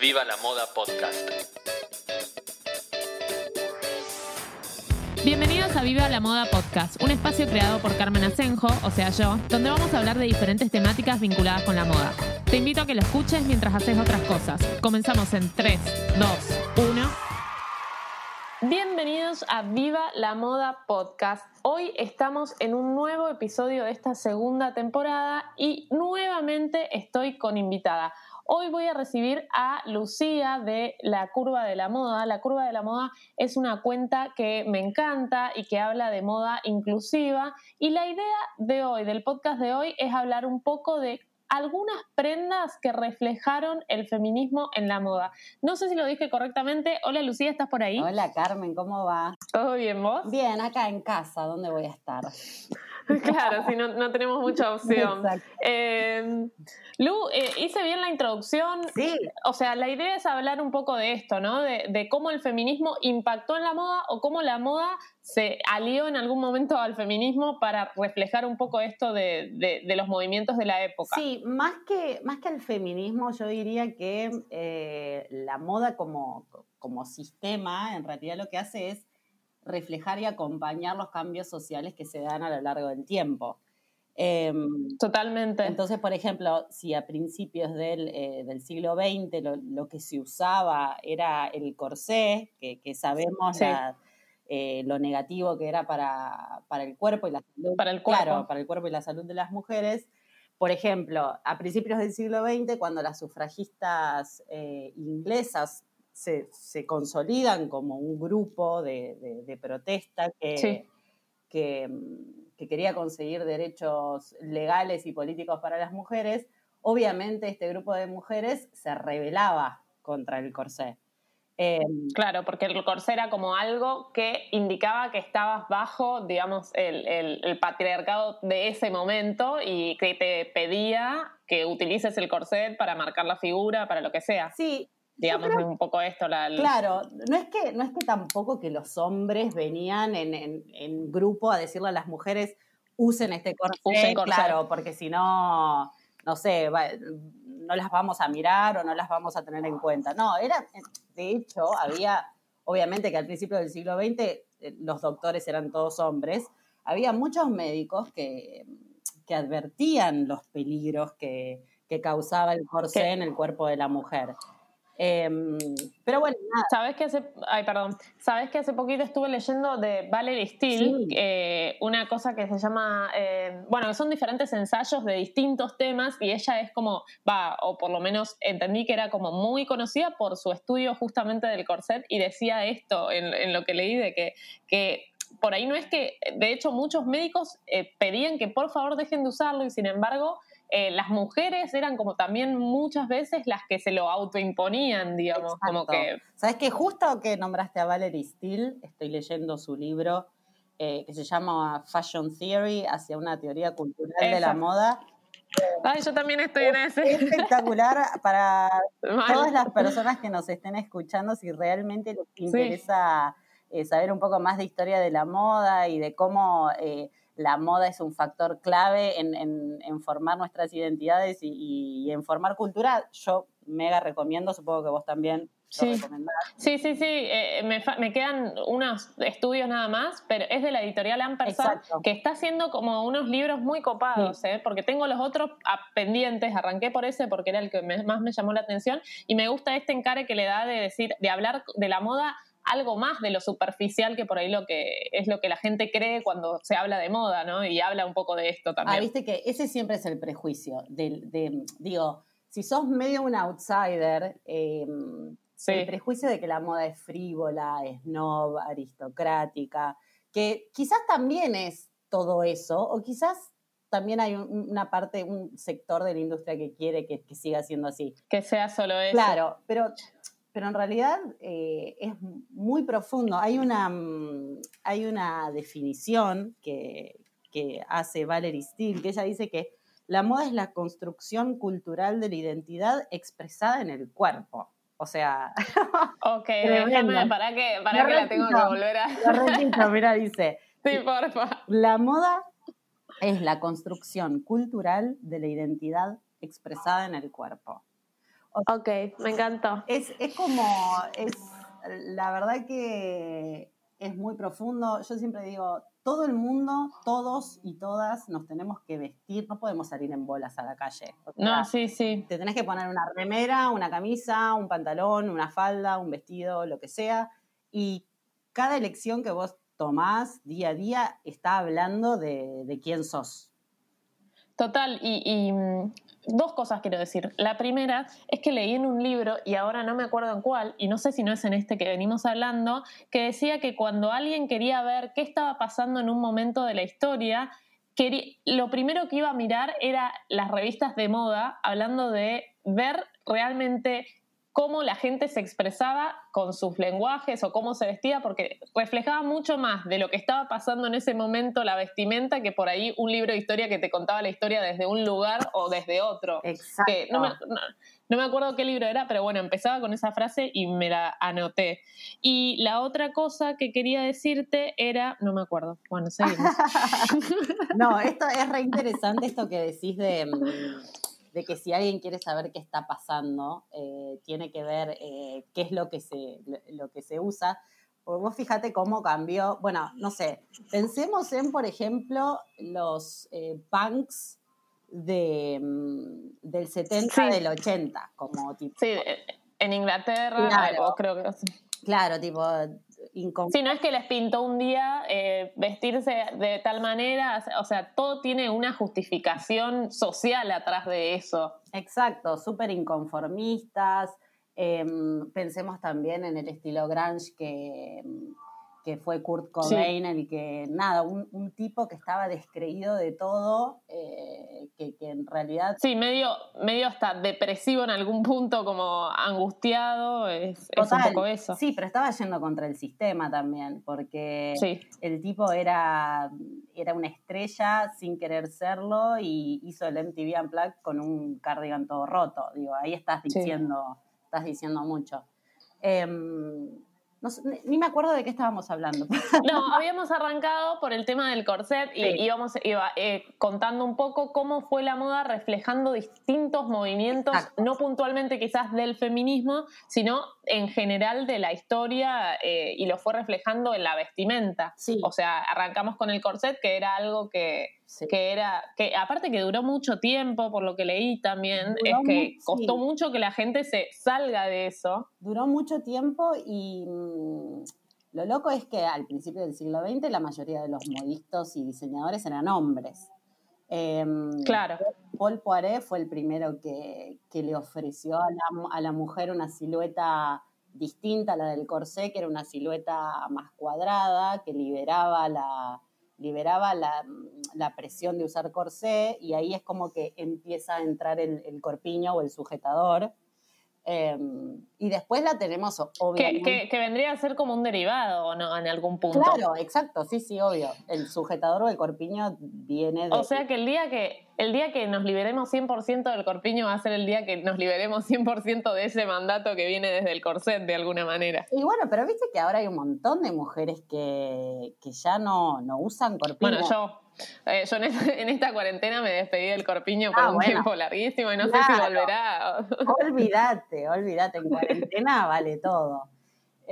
Viva la Moda Podcast. Bienvenidos a Viva la Moda Podcast, un espacio creado por Carmen Asenjo, o sea yo, donde vamos a hablar de diferentes temáticas vinculadas con la moda. Te invito a que lo escuches mientras haces otras cosas. Comenzamos en 3, 2, 1. Bienvenidos a Viva la Moda Podcast. Hoy estamos en un nuevo episodio de esta segunda temporada y nuevamente estoy con invitada. Hoy voy a recibir a Lucía de La Curva de la Moda. La Curva de la Moda es una cuenta que me encanta y que habla de moda inclusiva. Y la idea de hoy, del podcast de hoy, es hablar un poco de algunas prendas que reflejaron el feminismo en la moda. No sé si lo dije correctamente. Hola Lucía, ¿estás por ahí? Hola Carmen, ¿cómo va? ¿Todo bien vos? Bien, acá en casa, ¿dónde voy a estar? claro, si no, no, tenemos mucha opción. Eh, Lu, eh, hice bien la introducción. Sí. O sea, la idea es hablar un poco de esto, ¿no? De, cómo el feminismo impactó en la moda o cómo la moda se alió en algún momento al feminismo para reflejar un poco esto de, los movimientos de la época. Sí, más que, más que el feminismo, yo diría que eh, la moda como, como sistema, en realidad lo que hace es reflejar y acompañar los cambios sociales que se dan a lo largo del tiempo. Em, Totalmente. Entonces, por ejemplo, si a principios del, eh, siglo XX lo, que se usaba era el corsé, que, sabemos eh, lo negativo que era para, el cuerpo y la salud. Para el cuerpo. Claro, para el cuerpo y la salud de las mujeres. Por ejemplo, a principios del siglo XX, cuando las sufragistas eh, inglesas se, consolidan como un grupo de, protesta que, que, quería conseguir derechos legales y políticos para las mujeres, obviamente este grupo de mujeres se rebelaba contra el corsé. Em, claro, porque el corsé era como algo que indicaba que estabas bajo, digamos, el, el, patriarcado de ese momento y que te pedía que utilices el corset para marcar la figura, para lo que sea. Sí, digamos, un poco esto. La, Claro, no es, que, no es que tampoco que los hombres venían en, grupo a decirle a las mujeres, usen este corsé, claro, porque si no, no sé, no las vamos a mirar o no las vamos a tener en cuenta. No, era, de hecho, había, obviamente que al principio del siglo XX eh, los doctores eran todos hombres, había muchos médicos que, que advertían los peligros que, que causaba el corsé en el cuerpo de la mujer. Em, pero bueno, Sabes que hace, ay, perdón, sabes que hace poquito estuve leyendo de Valerie Steele, eh, una cosa que se llama, eh, bueno, son diferentes ensayos de distintos temas y ella es como, va, o por lo menos entendí que era como muy conocida por su estudio justamente del corset y decía esto en, lo que leí de que, que por ahí no es que, de hecho, muchos médicos eh, pedían que por favor dejen de usarlo y sin embargo eh, las mujeres eran como también muchas veces las que se lo autoimponían, digamos, como que... ¿Sabes que Justo que nombraste a Valerie Steele, estoy leyendo su libro eh, que se llama Fashion Theory, hacia una teoría cultural de la moda. Ay, yo también estoy en ese. espectacular para todas las personas que nos estén escuchando, si realmente les interesa eh, saber un poco más de historia de la moda y de cómo la moda es un factor clave en, formar nuestras identidades y, en formar cultura, yo mega recomiendo, supongo que vos también sí. Sí, sí, sí, eh, me, quedan unos estudios nada más, pero es de la editorial Ampersand, que está haciendo como unos libros muy copados, ¿eh? porque tengo los otros pendientes, arranqué por ese porque era el que más me llamó la atención, y me gusta este encare que le da de decir, de hablar de la moda algo más de lo superficial que por ahí lo que es lo que la gente cree cuando se habla de moda, ¿no? Y habla un poco de esto también. Ah, viste que ese siempre es el prejuicio. De, digo, si sos medio un outsider, em, el prejuicio de que la moda es frívola, es snob, aristocrática, que quizás también es todo eso, o quizás también hay una parte, un sector de la industria que quiere que, siga siendo así. Que sea solo eso. Claro, pero, pero en realidad eh, es muy profundo. Hay una, mm, hay una definición que, que hace Valerie Steele, que ella dice que la moda es la construcción cultural de la identidad expresada en el cuerpo. O sea. Ok, déjame, para que, para que la tengo que volver a. Lo repito, mira, dice. Sí, porfa. La moda es la construcción cultural de la identidad expresada en el cuerpo. Ok, me encantó. Es, es como. Es, la verdad que es muy profundo. Yo siempre digo, todo el mundo, todos y todas nos tenemos que vestir, no podemos salir en bolas a la calle. no, sí, sí. Te tenés que poner una remera, una camisa, un pantalón, una falda, un vestido, lo que sea. Y cada elección que vos tomás día a día está hablando de, quién sos. Total, y, mm, dos cosas quiero decir. La primera es que leí en un libro, y ahora no me acuerdo en cuál, y no sé si no es en este que venimos hablando, que decía que cuando alguien quería ver qué estaba pasando en un momento de la historia, lo primero que iba a mirar era las revistas de moda, hablando de ver realmente cómo la gente se expresaba con sus lenguajes o cómo se vestía, porque reflejaba mucho más de lo que estaba pasando en ese momento la vestimenta que por ahí un libro de historia que te contaba la historia desde un lugar o desde otro. Exacto. no, me, acuerdo qué libro era, pero bueno, empezaba con esa frase y me la anoté. Y la otra cosa que quería decirte era, no me acuerdo, bueno, seguimos. no, esto es re interesante esto que decís de mm, de que si alguien quiere saber qué está pasando, eh, tiene que ver eh, qué es lo que, se, lo que se usa. Porque vos fíjate cómo cambió, bueno, no sé, pensemos en, por ejemplo, los eh, punks de, mm, del 70, del 80, como tipo... Sí, en Inglaterra, claro, creo que... Claro, tipo si no es que les pintó un día eh, vestirse de tal manera, o sea, todo tiene una justificación social atrás de eso. Exacto, súper inconformistas. Em, pensemos también en el estilo grunge que que fue Kurt Cobain, el que, nada, un, tipo que estaba descreído de todo, eh, que, en realidad... Sí, medio, medio hasta depresivo en algún punto, como angustiado, es, un poco eso. Sí, pero estaba yendo contra el sistema también, porque el tipo era, era una estrella sin querer serlo y hizo el MTV Unplugged con un cardigan todo roto. Digo, ahí estás diciendo, estás diciendo mucho. Em, ni me acuerdo de qué estábamos hablando. No, habíamos arrancado por el tema del corset y íbamos iba, eh, contando un poco cómo fue la moda reflejando distintos movimientos, no puntualmente quizás del feminismo, sino en general de la historia eh, y lo fue reflejando en la vestimenta. O sea, arrancamos con el corset, que era algo que, que era, que aparte que duró mucho tiempo, por lo que leí también, es que costó mucho que la gente se salga de eso. Duró mucho tiempo y mm, lo loco es que al principio del siglo XX la mayoría de los modistas y diseñadores eran hombres. Em, claro. Paul Poiret fue el primero que, le ofreció a la, a la, mujer una silueta distinta a la del corsé, que era una silueta más cuadrada, que liberaba la, liberaba la, presión de usar corsé, y ahí es como que empieza a entrar el, el corpiño o el sujetador. Em, y después la tenemos, obviamente. Que, vendría a ser como un derivado, ¿no? En algún punto. Claro, exacto, sí, sí, obvio. El sujetador o el corpiño viene de. O sea que el día que, el día que nos liberemos 100% del corpiño va a ser el día que nos liberemos 100% de ese mandato que viene desde el corset, de alguna manera. Y bueno, pero viste que ahora hay un montón de mujeres que, que ya no, no usan corpiño. Bueno, yo. Eh, yo en, esta cuarentena me despedí del corpiño por ah, un tiempo larguísimo y no sé si volverá. olvídate, olvídate, en cuarentena vale todo.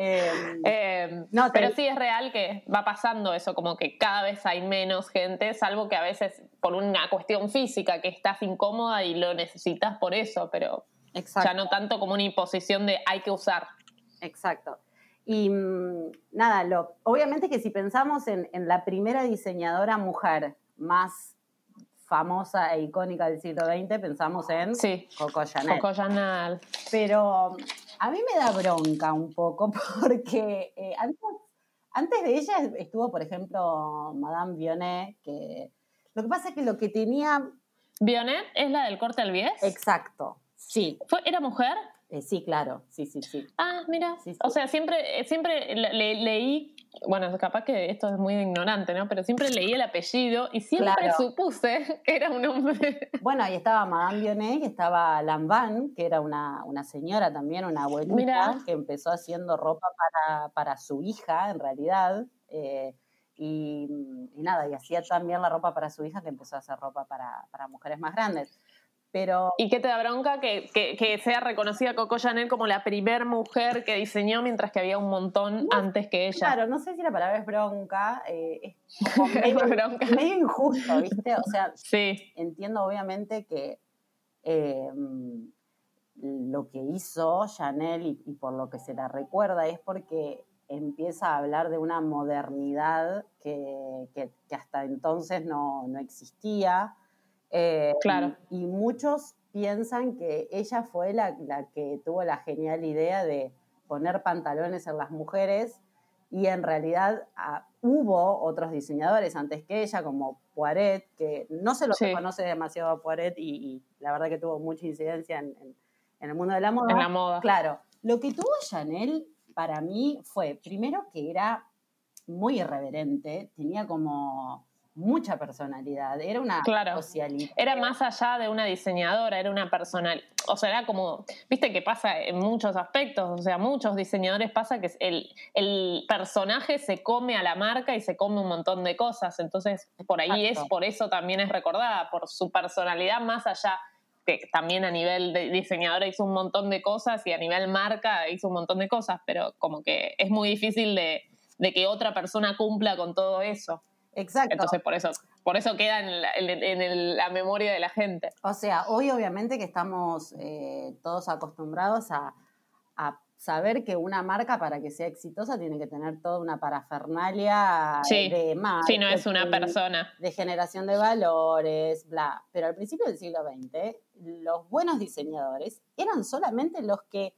Em, em, no, pero sí es real que va pasando eso, como que cada vez hay menos gente, salvo que a veces por una cuestión física que estás incómoda y lo necesitas por eso, pero ya no tanto como una imposición de hay que usar. Exacto. Y mm, nada, lo, obviamente que si pensamos en, la primera diseñadora mujer más famosa e icónica del siglo XX, pensamos en Coco Chanel. Coco Chanel. Pero a mí me da bronca un poco porque eh, antes, antes, de ella estuvo, por ejemplo, Madame Vionnet, que Lo que pasa es que lo que tenía... ¿Bionet es la del corte al bies? Exacto, sí. ¿Era mujer? Eh, sí, claro, sí, sí, sí. Ah, mira. O sea, siempre, siempre leí bueno, capaz que esto es muy ignorante, ¿no? Pero siempre leí el apellido y siempre supuse que era un hombre. Bueno, ahí estaba Madame Bionet y estaba Lamban, que era una, señora también, una abuelita, que empezó haciendo ropa para, su hija, en realidad. Eh, y, nada, y hacía también la ropa para su hija, que empezó a hacer ropa para, para mujeres más grandes. Pero... ¿Y qué te da bronca que, que, sea reconocida Coco Chanel como la primer mujer que diseñó mientras que había un montón antes que ella? Claro, no sé si la palabra es bronca, eh, es como medio, injusto, ¿viste? O sea, sí. entiendo obviamente que eh, lo que hizo Chanel y, por lo que se la recuerda es porque empieza a hablar de una modernidad que, que hasta entonces no, no existía eh, claro. Y, muchos piensan que ella fue la, que tuvo la genial idea de poner pantalones en las mujeres y en realidad ah, hubo otros diseñadores antes que ella, como Poiret, que no se lo conoce demasiado a Poiret y, la verdad que tuvo mucha incidencia en, en, el mundo de la moda. En la moda. Claro. Lo que tuvo Chanel para mí fue, primero, que era muy irreverente, tenía como mucha personalidad, era una claro. Era más allá de una diseñadora, era una personal, o sea, era como, viste que pasa en muchos aspectos, o sea, muchos diseñadores pasa que el, el personaje se come a la marca y se come un montón de cosas, entonces por ahí es, por eso también es recordada, por su personalidad más allá que también a nivel de diseñadora hizo un montón de cosas y a nivel marca hizo un montón de cosas, pero como que es muy difícil de, de que otra persona cumpla con todo eso. Exacto. Entonces, por eso, por eso queda en la, memoria de la gente. O sea, hoy obviamente que estamos eh, todos acostumbrados a, saber que una marca para que sea exitosa tiene que tener toda una parafernalia de más. Si no es una persona. De generación de valores, bla. Pero al principio del siglo XX, los buenos diseñadores eran solamente los que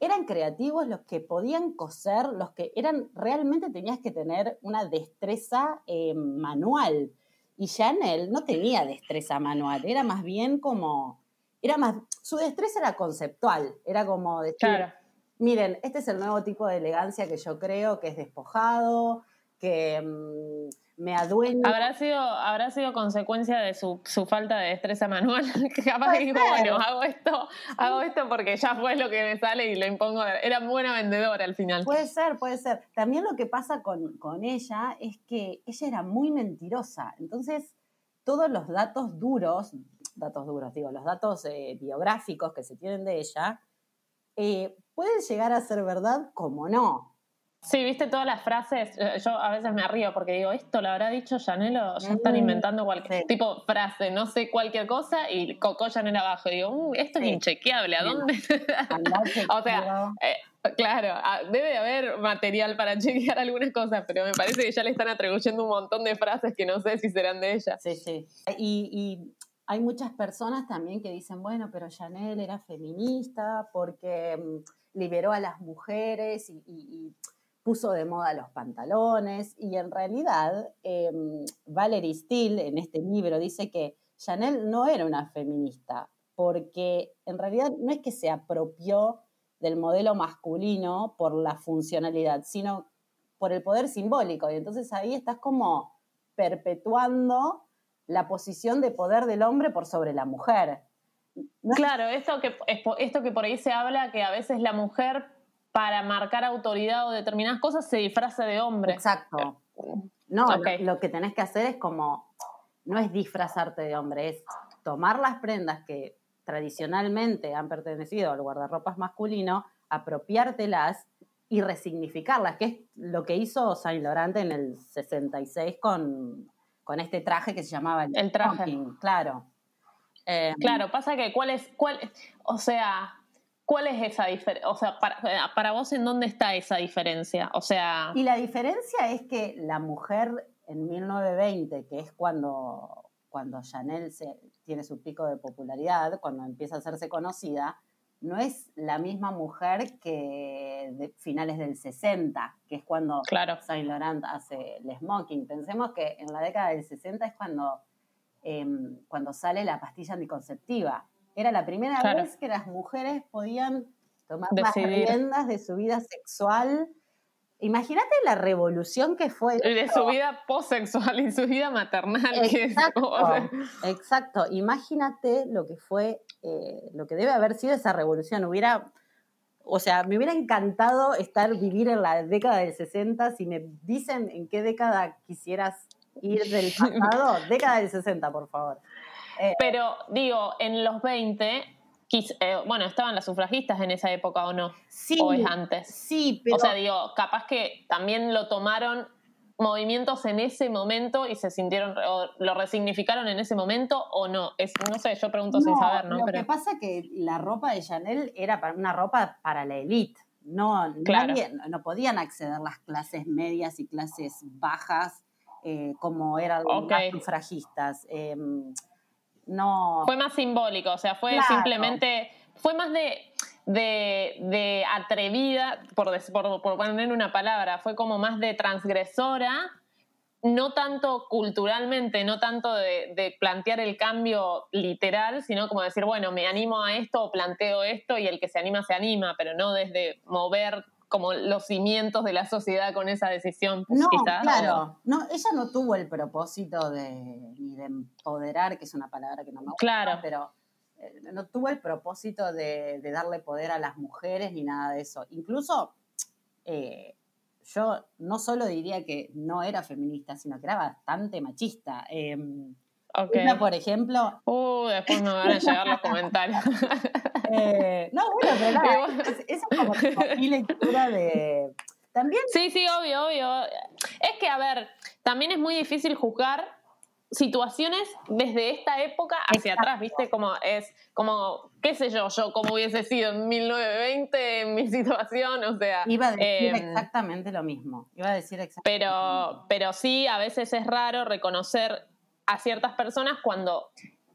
eran creativos, los que podían coser, los que eran, realmente tenías que tener una destreza eh, manual. Y Chanel no tenía destreza manual, era más bien como, era más, su destreza era conceptual, era como decir, miren, este es el nuevo tipo de elegancia que yo creo que es despojado, que... Mm, me adueño. ¿Habrá sido, habrá sido consecuencia de su, falta de destreza manual? que capaz dijo, bueno, hago esto, hago esto porque ya fue lo que me sale y lo impongo. Era buena vendedora al final. Puede ser, puede ser. También lo que pasa con, ella es que ella era muy mentirosa. Entonces, todos los datos duros, datos duros, digo, los datos eh, biográficos que se tienen de ella, eh, pueden llegar a ser verdad como no. Sí, viste todas las frases. Eh, yo a veces me río porque digo, esto lo habrá dicho Chanel o ya están mm, inventando cualquier tipo frase, no sé, cualquier cosa y Coco Chanel abajo. digo, uh, esto es inchequeable, ¿a dónde? o sea, eh, claro, ah, debe de haber material para chequear algunas cosas, pero me parece que ya le están atribuyendo un montón de frases que no sé si serán de ella. Sí, sí. Y, hay muchas personas también que dicen, bueno, pero Chanel era feminista porque mm, liberó a las mujeres y puso de moda los pantalones y en realidad eh, Valerie Steele en este libro dice que Chanel no era una feminista porque en realidad no es que se apropió del modelo masculino por la funcionalidad, sino por el poder simbólico. Y entonces ahí estás como perpetuando la posición de poder del hombre por sobre la mujer. Claro, esto que, esto que por ahí se habla, que a veces la mujer para marcar autoridad o determinadas cosas se disfraza de hombre. Exacto. No, lo, que tenés que hacer es como, no es disfrazarte de hombre, es tomar las prendas que tradicionalmente han pertenecido al guardarropas masculino, apropiártelas y resignificarlas, que es lo que hizo Saint Laurent en el 66 con, con este traje que se llamaba el, traje. claro. claro, pasa que cuál es, cuál, o sea, ¿Cuál es esa diferencia? O sea, para, vos, ¿en dónde está esa diferencia? O sea... Y la diferencia es que la mujer en 1920, que es cuando, cuando Chanel se, tiene su pico de popularidad, cuando empieza a hacerse conocida, no es la misma mujer que de finales del 60, que es cuando claro. Saint Laurent hace el smoking. Pensemos que en la década del 60 es cuando em, cuando sale la pastilla anticonceptiva. Era la primera vez que las mujeres podían tomar las riendas de su vida sexual. Imagínate la revolución que fue. De su vida posexual y su vida maternal. Exacto, exacto. Imagínate lo que fue, eh, lo que debe haber sido esa revolución. Hubiera, o sea, me hubiera encantado estar, vivir en la década del 60. Si me dicen en qué década quisieras ir del pasado, década del 60, por favor. Eh, Pero digo, en los 20 eh, bueno, estaban las sufragistas en esa época o no. Sí. O es antes. Sí, pero. O sea, digo, capaz que también lo tomaron movimientos en ese momento y se sintieron, o lo resignificaron en ese momento o no. Es, no sé, yo pregunto sin saber, ¿no? Lo que pasa es que la ropa de Chanel era una ropa para la élite. No, nadie, no podían acceder las clases medias y clases bajas eh, como eran las sufragistas. Em, no. Fue más simbólico, o sea, fue simplemente, fue más de, de, atrevida, por, por, por poner una palabra, fue como más de transgresora, no tanto culturalmente, no tanto de, plantear el cambio literal, sino como decir, bueno, me animo a esto o planteo esto y el que se anima se anima, pero no desde mover como los cimientos de la sociedad con esa decisión. Pues, no, claro. No, ella no tuvo el propósito de, ni de empoderar, que es una palabra que no me gusta, claro. pero eh, no tuvo el propósito de, darle poder a las mujeres ni nada de eso. Incluso eh, yo no solo diría que no era feminista, sino que era bastante machista. Em, por ejemplo. Uh, después me van a llegar los comentarios. Eh, no, bueno, pero nada, esa es como mi lectura de. También. Sí, sí, obvio, obvio. Es que, a ver, también es muy difícil juzgar situaciones desde esta época hacia atrás, ¿viste? Como es, como, qué sé yo, yo como hubiese sido en 1920 en mi situación, o sea... Iba a decir em, exactamente lo mismo, iba a decir exactamente pero, Pero sí, a veces es raro reconocer a ciertas personas cuando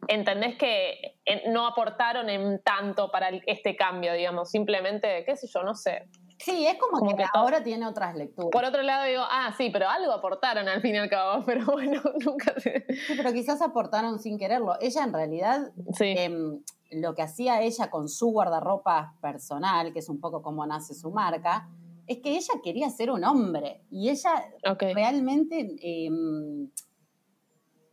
entendés que no aportaron en tanto para este cambio, digamos, simplemente, qué sé yo, no sé. Sí, es como, que, ahora tiene otras lecturas. Por otro lado digo, ah, sí, pero algo aportaron al fin y al cabo, pero bueno, nunca sé. Sí, pero quizás aportaron sin quererlo. Ella en realidad, em, lo que hacía ella con su guardarropa personal, que es un poco como nace su marca, es que ella quería ser un hombre y ella realmente... Em,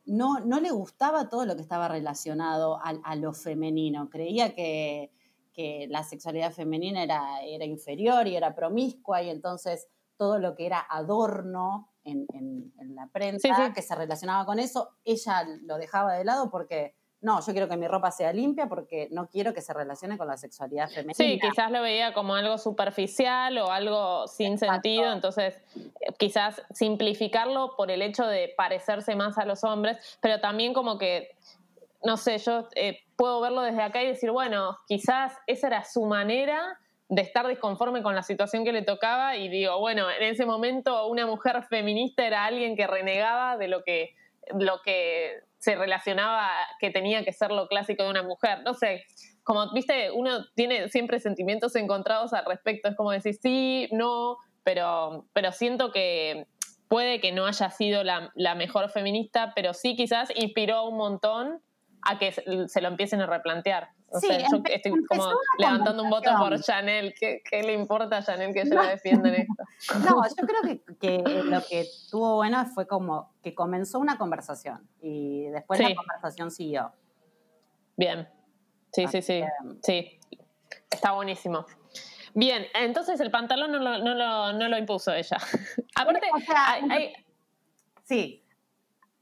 no, no le gustaba todo lo que estaba relacionado a, lo femenino. Creía que, la sexualidad femenina era, era, inferior y era promiscua y entonces todo lo que era adorno en, la prensa que se relacionaba con eso, ella lo dejaba de lado porque no, yo quiero que mi ropa sea limpia porque no quiero que se relacione con la sexualidad femenina. Sí, quizás lo veía como algo superficial o algo sin sentido, entonces eh, quizás simplificarlo por el hecho de parecerse más a los hombres, pero también como que, no sé, yo eh, puedo verlo desde acá y decir, bueno, quizás esa era su manera de estar disconforme con la situación que le tocaba y digo, bueno, en ese momento una mujer feminista era alguien que renegaba de lo que, lo que se relacionaba que tenía que ser lo clásico de una mujer. No sé, como viste, uno tiene siempre sentimientos encontrados al respecto. Es como decir sí, no, pero, pero siento que puede que no haya sido la, la mejor feminista, pero sí quizás inspiró un montón a que se lo empiecen a replantear. O sea, yo estoy como levantando un voto por Chanel. ¿Qué, le importa a Chanel que yo la defienda en esto? No, yo creo que, lo que tuvo bueno fue como que comenzó una conversación y después la conversación siguió. Bien. Sí, sí, sí. Sí. Está buenísimo. Bien, entonces el pantalón no lo, no lo, no lo impuso ella. Aparte, hay, sí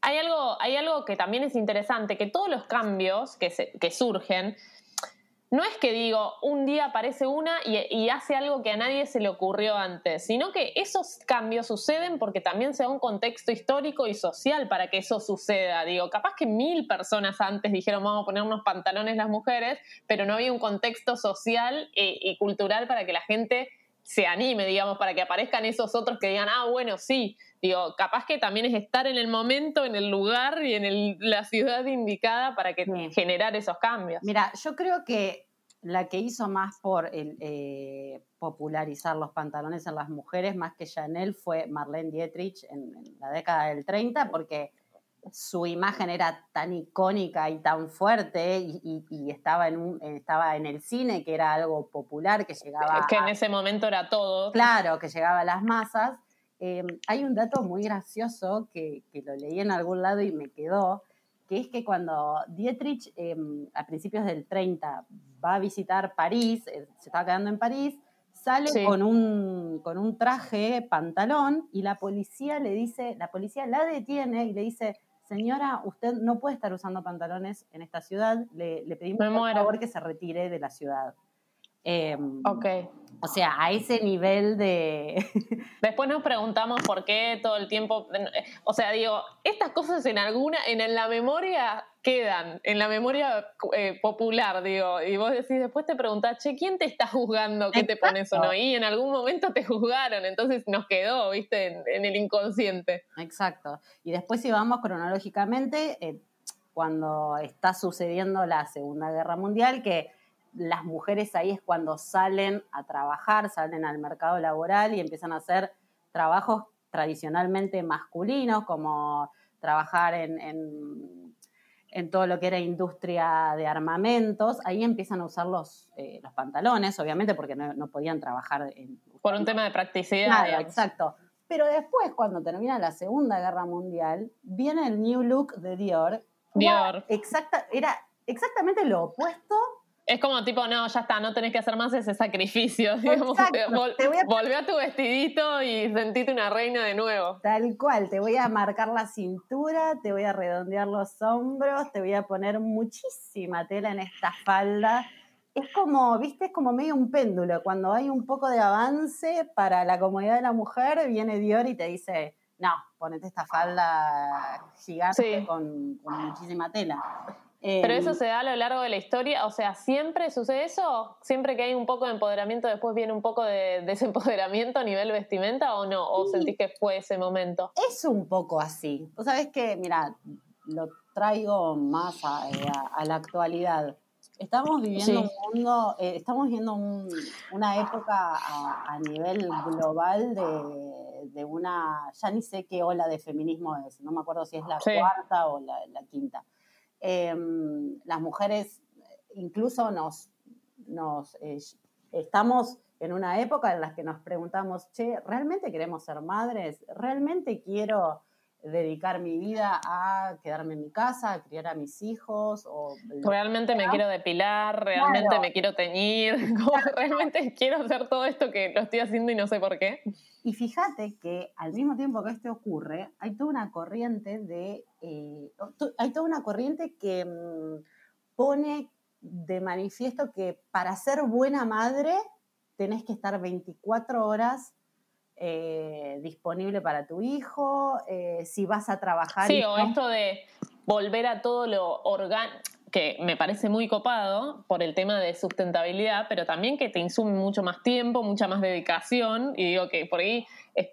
hay algo, hay algo que también es interesante, que todos los cambios que, que surgen, no es que digo, un día aparece una y, hace algo que a nadie se le ocurrió antes, sino que esos cambios suceden porque también se da un contexto histórico y social para que eso suceda. Digo, capaz que mil personas antes dijeron vamos a poner unos pantalones las mujeres, pero no había un contexto social y cultural para que la gente se anime, digamos, para que aparezcan esos otros que digan, ah, bueno, sí, digo, capaz que también es estar en el momento, en el lugar y en la ciudad indicada para que generar esos cambios. Mira, yo creo que la que hizo más por el, eh, popularizar los pantalones en las mujeres, más que Chanel, fue Marlene Dietrich en, la década del 30, porque su imagen era tan icónica y tan fuerte y, estaba, en un, estaba en el cine, que era algo popular, que llegaba... Es que en ese momento era todo. Claro, que llegaba a las masas. Eh, hay un dato muy gracioso que, lo leí en algún lado y me quedó, que es que cuando Dietrich em, a principios del 30 va a visitar París, eh, se estaba quedando en París, sale con, un, con un traje, pantalón, y la policía le dice, la policía la detiene y le dice, señora, usted no puede estar usando pantalones en esta ciudad, le, pedimos por favor que se retire de la ciudad. Em, ok. O sea, a ese nivel de... Después nos preguntamos por qué todo el tiempo... O sea, digo, estas cosas en alguna, en la memoria quedan, en la memoria eh, popular, digo, y vos decís, después te preguntás, che, ¿quién te está juzgando que te pones o no? Y en algún momento te juzgaron, entonces nos quedó, viste, en, el inconsciente. Exacto. Y después si vamos cronológicamente, eh, cuando está sucediendo la Segunda Guerra Mundial, que las mujeres ahí es cuando salen a trabajar, salen al mercado laboral y empiezan a hacer trabajos tradicionalmente masculinos, como trabajar en, todo lo que era industria de armamentos. Ahí empiezan a usar los, eh, los pantalones, obviamente, porque no, podían trabajar en... Por un tema de practicidad. Exacto. Pero después, cuando termina la Segunda Guerra Mundial, viene el New Look de Dior. Dior. Exacta, era exactamente lo opuesto es como tipo, no, ya está, no tenés que hacer más ese sacrificio. Digamos, a... tu vestidito y sentite una reina de nuevo. Tal cual, te voy a marcar la cintura, te voy a redondear los hombros, te voy a poner muchísima tela en esta falda. Es como, viste, es como medio un péndulo. Cuando hay un poco de avance para la comodidad de la mujer, viene Dior y te dice, no, ponete esta falda gigante con, con muchísima tela. Pero eso em, se da a lo largo de la historia, o sea, ¿siempre sucede eso? ¿Siempre que hay un poco de empoderamiento, después viene un poco de desempoderamiento a nivel vestimenta o no? ¿O sentís que fue ese momento? Es un poco así. Vos sabés que, mira, lo traigo más a, eh, la actualidad. Estamos viviendo un mundo, eh, estamos viviendo una época a, nivel global de, una, ya ni sé qué ola de feminismo es, no me acuerdo si es la cuarta o la quinta Em, las mujeres incluso nos, nos eh, estamos en una época en la que nos preguntamos, che, ¿realmente queremos ser madres? ¿Realmente quiero dedicar mi vida a quedarme en mi casa, a criar a mis hijos? O realmente me quiero depilar, realmente me quiero teñir, realmente quiero hacer todo esto que lo estoy haciendo y no sé por qué. Y fíjate que al mismo tiempo que esto ocurre, hay toda una corriente de, eh, hay toda una corriente que mm, pone de manifiesto que para ser buena madre tenés que estar 24 horas eh, disponible para tu hijo, eh, si vas a trabajar. Sí, o esto de volver a todo lo orgánico que me parece muy copado por el tema de sustentabilidad, pero también que te insume mucho más tiempo, mucha más dedicación, y digo que por ahí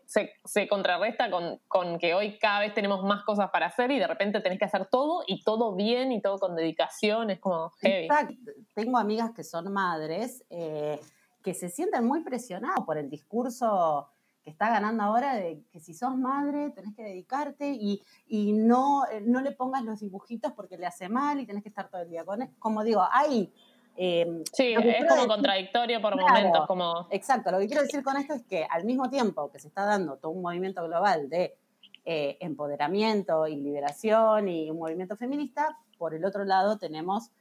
se, contrarresta con, con, que hoy cada vez tenemos más cosas para hacer y de repente tenés que hacer todo y todo bien y todo con dedicación, es como heavy. Tengo amigas que son madres eh, que se sienten muy presionadas por el discurso que está ganando ahora de que si sos madre tenés que dedicarte y, no, eh, no le pongas los dibujitos porque le hace mal y tenés que estar todo el día con él. Como digo, hay... Em, sí, es como contradictorio por momentos. Como... Exacto, lo que quiero decir con esto es que al mismo tiempo que se está dando todo un movimiento global de eh, empoderamiento y liberación y un movimiento feminista, por el otro lado tenemos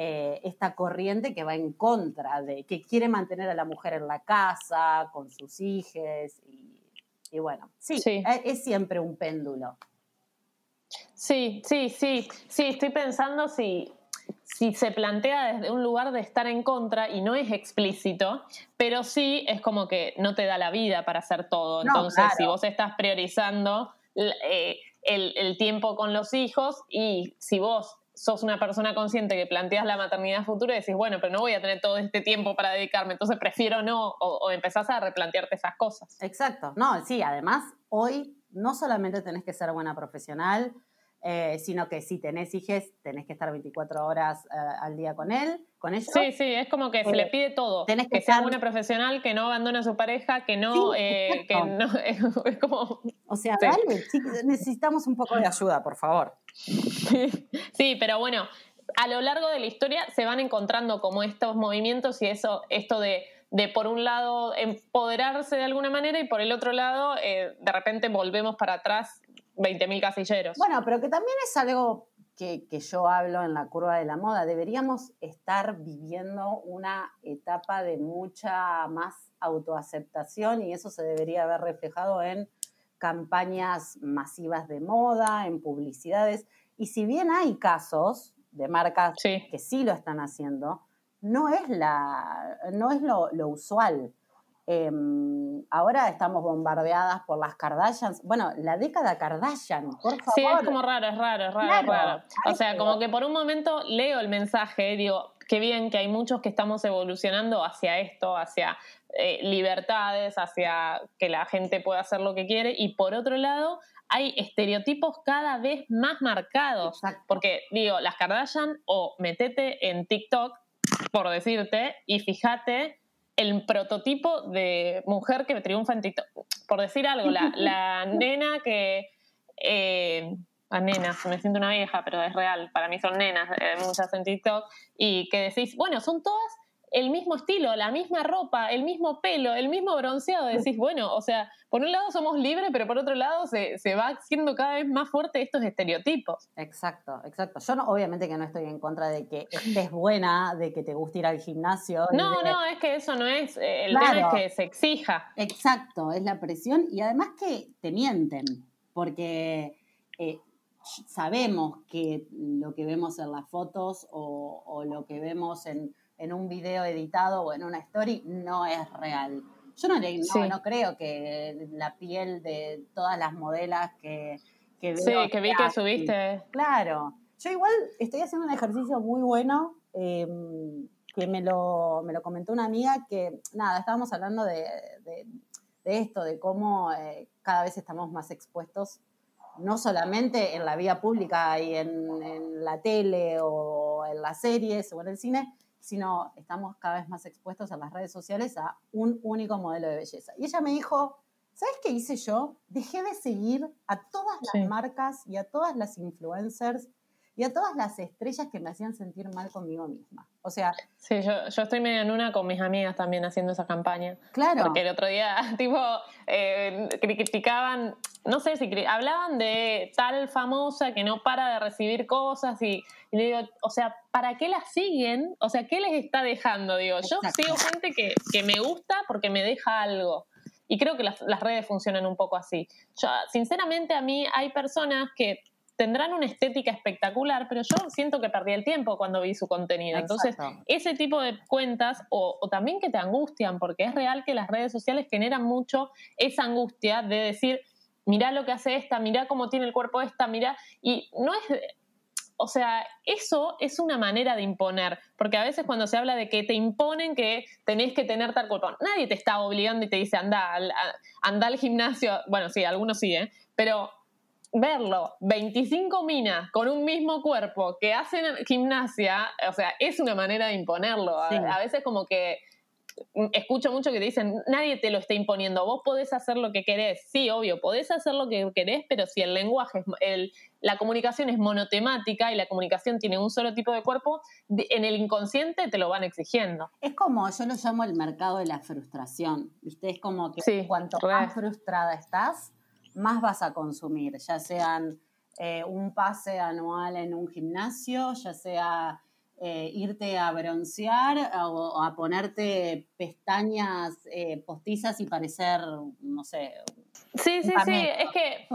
eh, esta corriente que va en contra de, que quiere mantener a la mujer en la casa, con sus hijos, y, bueno, sí, e, Es, siempre un péndulo. Sí, sí, sí, sí, estoy pensando si, si se plantea desde un lugar de estar en contra y no es explícito, pero sí es como que no te da la vida para hacer todo. Entonces, si vos estás priorizando eh, el, el, tiempo con los hijos y si vos sos una persona consciente que planteas la maternidad futura y decís, bueno, pero no voy a tener todo este tiempo para dedicarme, entonces prefiero no, o, empezás a replantearte esas cosas. Exacto, no, sí, además hoy no solamente tenés que ser buena profesional, eh, sino que si tenés hijos, tenés que estar 24 horas eh, al día con él, con ellos. Sí, sí, es como que se le pide todo. Tenés que, sea una profesional, que no abandone a su pareja, que no... que no es, como... O sea, necesitamos un poco de ayuda, por favor. sí, pero bueno, a lo largo de la historia se van encontrando como estos movimientos y eso, esto de, de por un lado empoderarse de alguna manera y por el otro lado eh, de repente volvemos para atrás 20.000 casilleros. Bueno, pero que también es algo que, que, yo hablo en la curva de la moda. Deberíamos estar viviendo una etapa de mucha más autoaceptación y eso se debería haber reflejado en campañas masivas de moda, en publicidades. Y si bien hay casos, de marcas que sí lo están haciendo, no es, la, no es lo, usual. Em, ahora estamos bombardeadas por las Kardashians. Bueno, la década Kardashian, por favor. Sí, es como raro, es raro, es raro, es raro. O sea, como que por un momento leo el mensaje, digo, qué bien que hay muchos que estamos evolucionando hacia esto, hacia eh, libertades, hacia que la gente pueda hacer lo que quiere. Y por otro lado, hay estereotipos cada vez más marcados. Porque, digo, las Kardashian o metete en TikTok, por decirte, y fíjate el prototipo de mujer que triunfa en TikTok. Por decir algo, la, nena que... Eh, a nenas, me siento una vieja, pero es real, para mí son nenas, eh, muchas en TikTok, y que decís, bueno, son todas el mismo estilo, la misma ropa, el mismo pelo, el mismo bronceado. Decís, bueno, o sea, por un lado somos libres, pero por otro lado se, se va haciendo cada vez más fuerte estos estereotipos. Exacto, exacto. Yo no, obviamente que no estoy en contra de que estés buena, de que te guste ir al gimnasio. No, no, es que eso no es, eh, el tema es que se exija. Exacto, es la presión y además que te mienten, porque... Eh, sabemos que lo que vemos en las fotos o lo que vemos en, en un video editado o en una story no es real. Yo no, no, creo que la piel de todas las modelas que, que Sí, que vi que subiste. Claro. Yo igual estoy haciendo un ejercicio muy bueno em, que me lo, me lo comentó una amiga que, nada, estábamos hablando de, esto, de cómo eh, cada vez estamos más expuestos, no solamente en la vía pública y en, en la tele o en las series o en el cine, sino estamos cada vez más expuestos en las redes sociales a un único modelo de belleza. Y ella me dijo, ¿sabes qué hice yo? Dejé de seguir a todas las marcas y a todas las influencers y a todas las estrellas que me hacían sentir mal conmigo misma. O sea... Sí, yo, yo estoy medio en una con mis amigas también haciendo esa campaña. Claro. Porque el otro día, tipo, eh, criticaban, no sé si hablaban de tal famosa que no para de recibir cosas y, le digo, o sea, ¿para qué la siguen? O sea, ¿qué les está dejando? Digo, yo sigo gente que, que me gusta porque me deja algo. Y creo que las, las, redes funcionan un poco así. Yo, sinceramente, a mí hay personas que tendrán una estética espectacular, pero yo siento que perdí el tiempo cuando vi su contenido. Entonces, ese tipo de cuentas, o, también que te angustian, porque es real que las redes sociales generan mucho esa angustia de decir, mirá lo que hace esta, mirá cómo tiene el cuerpo esta, mirá, y no es... O sea, eso es una manera de imponer, porque a veces cuando se habla de que te imponen que tenés que tener tal cuerpo, nadie te está obligando y te dice anda, anda al gimnasio, bueno, sí, algunos sí, ¿eh? pero verlo, 25 minas con un mismo cuerpo que hacen gimnasia, o sea, es una manera de imponerlo. A, veces como que escucho mucho que te dicen, nadie te lo está imponiendo, vos podés hacer lo que querés. Sí, obvio, podés hacer lo que querés, pero si el lenguaje, el, la comunicación es monotemática y la comunicación tiene un solo tipo de cuerpo, en el inconsciente te lo van exigiendo. Es como, yo lo llamo el mercado de la frustración, ¿viste? Es como que cuanto más frustrada estás, más vas a consumir, ya sean eh, un pase anual en un gimnasio, ya sea eh, irte a broncear o, a ponerte pestañas eh, postizas y parecer, no sé. Sí, sí, sí, es que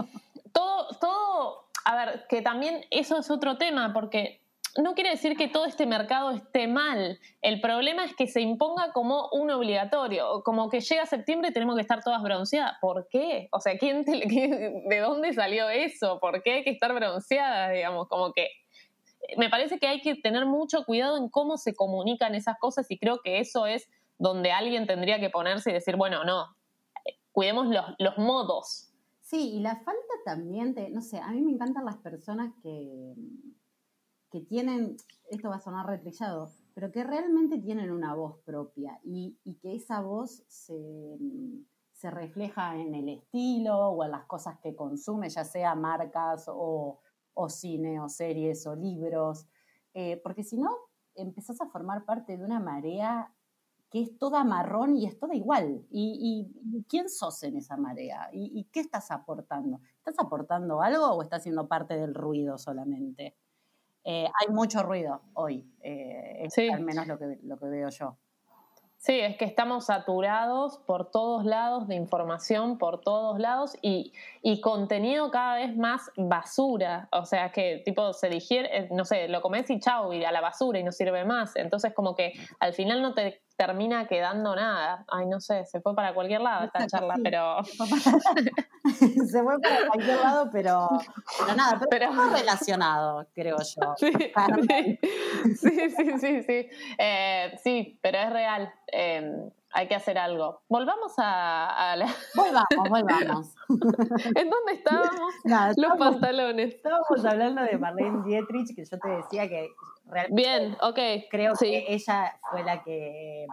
todo, todo, a ver, que también eso es otro tema, porque no quiere decir que todo este mercado esté mal. El problema es que se imponga como un obligatorio, como que llega septiembre y tenemos que estar todas bronceadas. ¿Por qué? O sea, ¿quién ¿de dónde salió eso? ¿Por qué hay que estar bronceadas? Digamos, como que me parece que hay que tener mucho cuidado en cómo se comunican esas cosas y creo que eso es donde alguien tendría que ponerse y decir, bueno, no, cuidemos los, los modos. Sí, y la falta también, te, no sé, a mí me encantan las personas que, que tienen, esto va a sonar retrillado, pero que realmente tienen una voz propia y, que esa voz se, refleja en el estilo o en las cosas que consume, ya sea marcas o, cine o series o libros, eh, porque si no, empezás a formar parte de una marea que es toda marrón y es toda igual. ¿Y, quién sos en esa marea? ¿Y, qué estás aportando? ¿Estás aportando algo o estás siendo parte del ruido solamente? Eh, hay mucho ruido hoy, eh, al menos lo que, lo que veo yo. Sí, es que estamos saturados por todos lados de información, por todos lados y, y, contenido cada vez más basura. O sea, que tipo se digiere, eh, no sé, lo comes y chau, y a la basura y no sirve más. Entonces, como que al final no te termina quedando nada. Ay, no sé, se fue para cualquier lado esta charla, pero... se fue para cualquier lado, pero, pero nada, pero, pero... relacionado, creo yo. Sí, sí, sí, sí, eh, sí, pero es real. Em, hay que hacer algo. Volvamos a, la... Volvamos, volvamos. ¿En dónde estábamos? Los pantalones. Estábamos hablando de Marlene Dietrich, que yo te decía que realmente... Bien, ok. Creo que ella fue la que...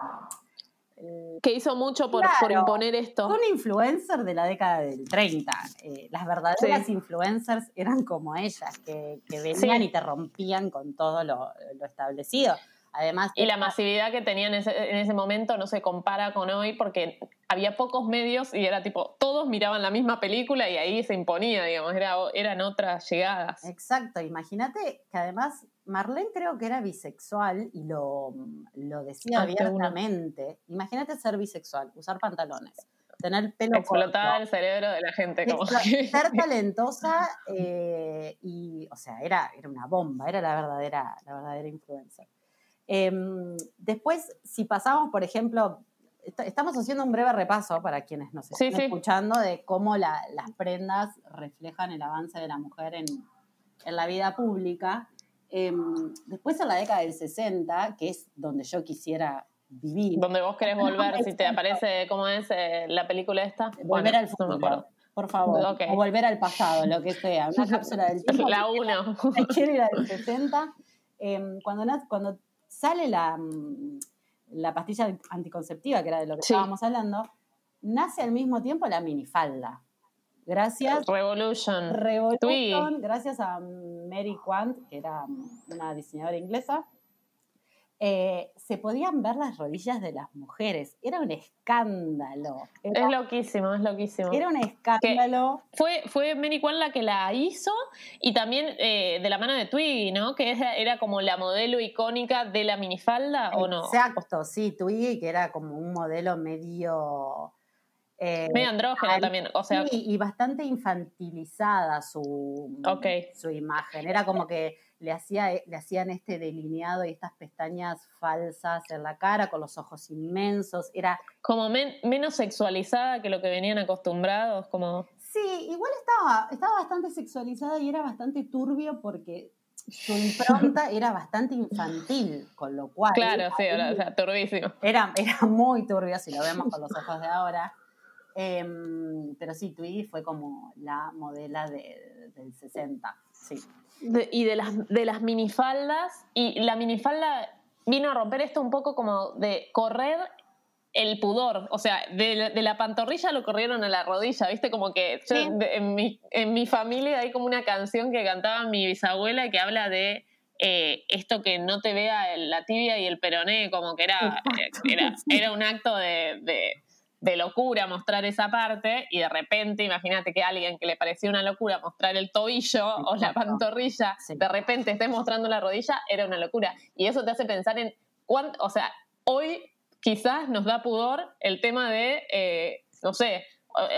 Eh, que hizo mucho por, imponer esto. Fue una influencer de la década del 30. Eh, las verdaderas influencers eran como ellas, que, venían y te rompían con todo lo establecido. Además, y la masividad que tenían en ese, momento no se compara con hoy porque había pocos medios y era tipo, todos miraban la misma película y ahí se imponía, digamos, era, eran otras llegadas. Exacto, imagínate que además Marlene creo que era bisexual y lo, lo decía ah, abiertamente. Imagínate ser bisexual, usar pantalones, tener pelo Explotar el cerebro de la gente. Como Ser talentosa eh, y, o sea, era, era una bomba, era la verdadera, la verdadera influencer. Em, después, si pasamos, por ejemplo, estamos haciendo un breve repaso para quienes nos están escuchando de cómo las prendas reflejan el avance de la mujer en, la vida pública. Em, después, en la década del 60, que es donde yo quisiera vivir. Donde vos querés volver, si te aparece, ¿cómo es eh, la película esta? Volver al futuro. por favor. O volver al pasado, lo que sea. Una cápsula del tiempo. La 1. Quiero ir al 60. cuando, cuando sale la, mm, la pastilla anticonceptiva, que era de lo que estábamos hablando, nace al mismo tiempo la minifalda. Gracias. Revolution. Revolution. Gracias a Mary Quant, que era una diseñadora inglesa, eh, se podían ver las rodillas de las mujeres. Era un escándalo. es loquísimo, es loquísimo. Era un escándalo. fue, fue Mary Kwan la que la hizo y también eh, de la mano de Twiggy, ¿no? Que era, como la modelo icónica de la minifalda, ¿o no? Exacto, sí, Twiggy, que era como un modelo medio... Eh, medio andrógeno también, o sea... y bastante infantilizada su, su imagen. Era como que le, hacía, le hacían este delineado y estas pestañas falsas en la cara con los ojos inmensos. Era como menos sexualizada que lo que venían acostumbrados, como Sí, igual estaba, estaba bastante sexualizada y era bastante turbio porque su impronta era bastante infantil, con lo cual. Claro, sí, o sea, turbísimo. Era, era muy turbio si lo vemos con los ojos de ahora. Em, pero sí, Twiggy fue como la modela de, del 60, sí. Y de las, de las minifaldas, y la minifalda vino a romper esto un poco como de correr el pudor, o sea, de, la pantorrilla lo corrieron a la rodilla, ¿viste? Como que en, mi, en mi familia hay como una canción que cantaba mi bisabuela que habla de eh, esto que no te vea la tibia y el peroné, como que era, era, era un acto de de locura mostrar esa parte y de repente, imagínate que alguien que le parecía una locura mostrar el tobillo o la pantorrilla, de repente esté mostrando la rodilla, era una locura. Y eso te hace pensar en cuánto, o sea, hoy quizás nos da pudor el tema de, eh, no sé,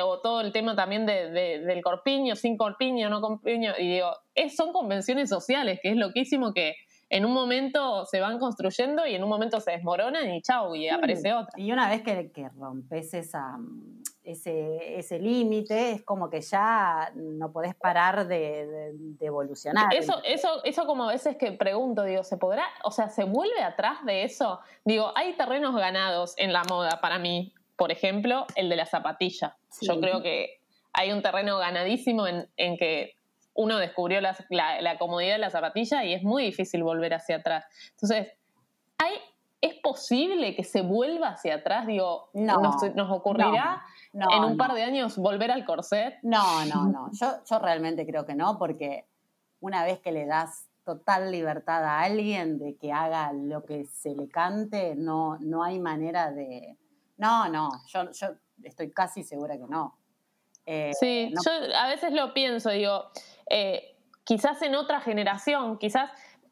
o, todo el tema también de, del corpiño, sin corpiño, no corpiño, y digo, es, son convenciones sociales, que es loquísimo que en un momento se van construyendo y en un momento se desmoronan y chau, y aparece otra. Y una vez que, que rompes esa, ese, ese límite, es como que ya no podés parar de, evolucionar. Eso, eso, eso como a veces que pregunto, digo, ¿se podrá, o sea, se vuelve atrás de eso? Digo, hay terrenos ganados en la moda para mí. Por ejemplo, el de la zapatilla. Yo creo que hay un terreno ganadísimo en, en que uno descubrió la, la, comodidad de la zapatilla y es muy difícil volver hacia atrás. Entonces, hay, ¿es posible que se vuelva hacia atrás? Digo, no, nos, ocurrirá en un par de años volver al corset? No, no, no. Yo, yo realmente creo que no, porque una vez que le das total libertad a alguien de que haga lo que se le cante, no, no hay manera de... No, no, yo, yo estoy casi segura que no. Eh, sí, yo a veces lo pienso, digo, eh, quizás en otra generación, quizás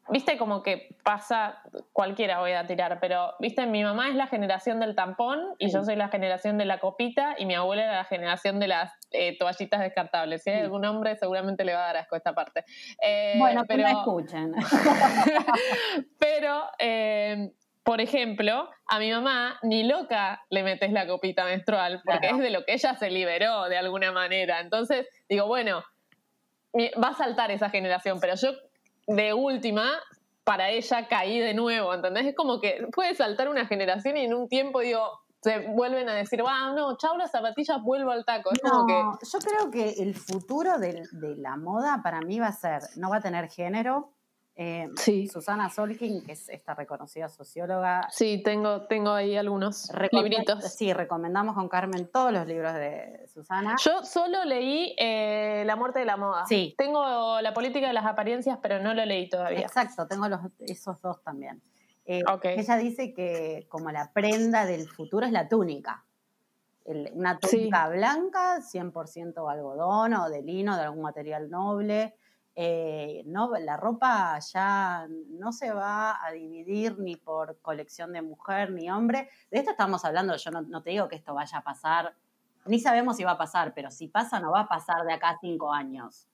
viste como que pasa, cualquiera voy a tirar, pero viste, mi mamá es la generación del tampón y yo soy la generación de la copita y mi abuela era la generación de las eh, toallitas descartables. Si hay algún hombre seguramente le va a dar asco esta parte. Eh, bueno, pero me escuchen. pero, por ejemplo, a mi mamá ni loca le metes la copita menstrual porque es de lo que ella se liberó de alguna manera. Entonces, digo, bueno, va a saltar esa generación, pero yo de última, para ella caí de nuevo, ¿entendés? Es como que puede saltar una generación y en un tiempo, digo, se vuelven a decir, wow, no, chau las zapatillas, vuelvo al taco. no, yo creo que el futuro de, la moda para mí va a ser, no va a tener género, eh, Susana Solkin, que es esta reconocida socióloga. Sí, tengo, tengo ahí algunos libritos. Sí, recomendamos con Carmen todos los libros de Susana. Yo solo leí eh, La muerte de la moda. Sí. Tengo La política de las apariencias, pero no lo leí todavía. Exacto, tengo los, esos dos también. Eh, ella dice que como la prenda del futuro es la túnica. una túnica blanca, 100% algodón o de lino, de algún material noble eh, no, la ropa ya no se va a dividir ni por colección de mujer ni hombre. De esto estamos hablando, yo no, te digo que esto vaya a pasar, ni sabemos si va a pasar, pero si pasa no va a pasar de acá a cinco años.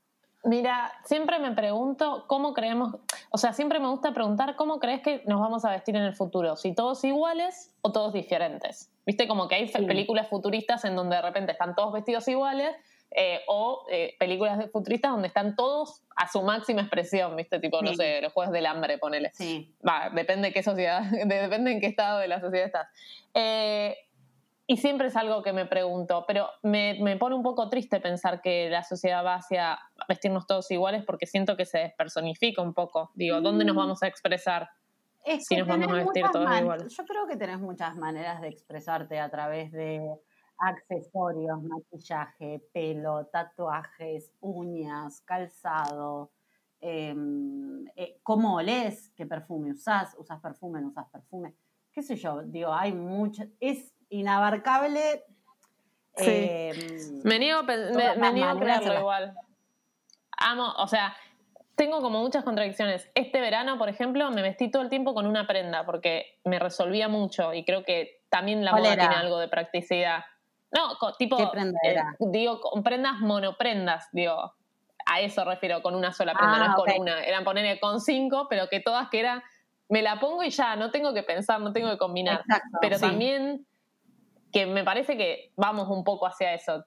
Mira, siempre me pregunto cómo creemos, o sea, siempre me gusta preguntar cómo crees que nos vamos a vestir en el futuro, si todos iguales o todos diferentes. Viste como que hay películas futuristas en donde de repente están todos vestidos iguales eh, o eh, películas de futuristas donde están todos a su máxima expresión, ¿viste? Tipo, no sé, los Juegos del Hambre, ponele. Sí. Va, depende de qué sociedad, depende en qué estado de la sociedad estás. Eh, y siempre es algo que me pregunto, pero me, me, pone un poco triste pensar que la sociedad va hacia vestirnos todos iguales porque siento que se despersonifica un poco. Digo, ¿dónde nos mm. vamos a expresar? si nos vamos a vestir todos iguales. Yo creo que tenés muchas maneras de expresarte a través de accesorios, maquillaje, pelo, tatuajes, uñas, calzado, em, eh, cómo olés, qué perfume usás, usás perfume, no usás perfume, qué sé yo, digo, hay mucho, es inabarcable. Sí. Me niego, me, niego a creerlo igual. Amo, o sea, tengo como muchas contradicciones. Este verano, por ejemplo, me vestí todo el tiempo con una prenda porque me resolvía mucho y creo que también la moda tiene algo de practicidad. No, tipo, eh, digo, con prendas monoprendas, digo, a eso refiero, con una sola prenda, no es ah, con una, eran ponerle con cinco, pero que todas que era, me la pongo y ya, no tengo que pensar, no tengo que combinar. pero también que me parece que vamos un poco hacia eso,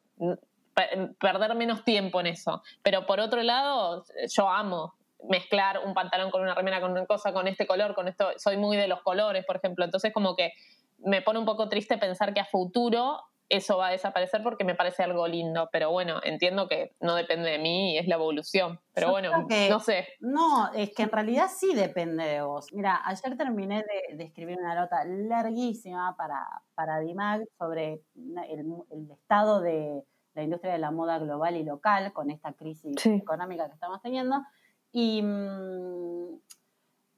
perder menos tiempo en eso. Pero por otro lado, yo amo mezclar un pantalón con una remera, con una cosa, con este color, con esto, soy muy de los colores, por ejemplo, entonces como que me pone un poco triste pensar que a futuro eso va a desaparecer porque me parece algo lindo, pero bueno, entiendo que no depende de mí y es la evolución, pero bueno, no sé. No, es que en realidad sí depende de vos. Mira, ayer terminé de, escribir una nota larguísima para, para DIMAG sobre el, estado de la industria de la moda global y local con esta crisis económica que estamos teniendo. Y mm,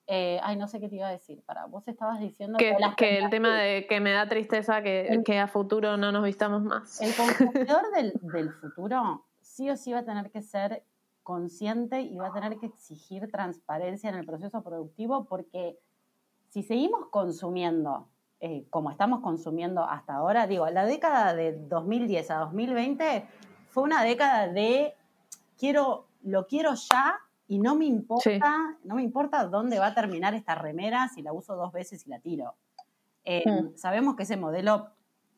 eh, ay, no sé qué te iba a decir. Para vos estabas diciendo que, que, el tema de que me da tristeza que, que, a futuro no nos vistamos más. El consumidor del, del, futuro sí o sí va a tener que ser consciente y va a tener que exigir transparencia en el proceso productivo porque si seguimos consumiendo eh, como estamos consumiendo hasta ahora, digo, la década de 2010 a 2020 fue una década de quiero, lo quiero ya y no me importa, no me importa dónde va a terminar esta remera si la uso dos veces y la tiro. Eh, hmm. Sabemos que ese modelo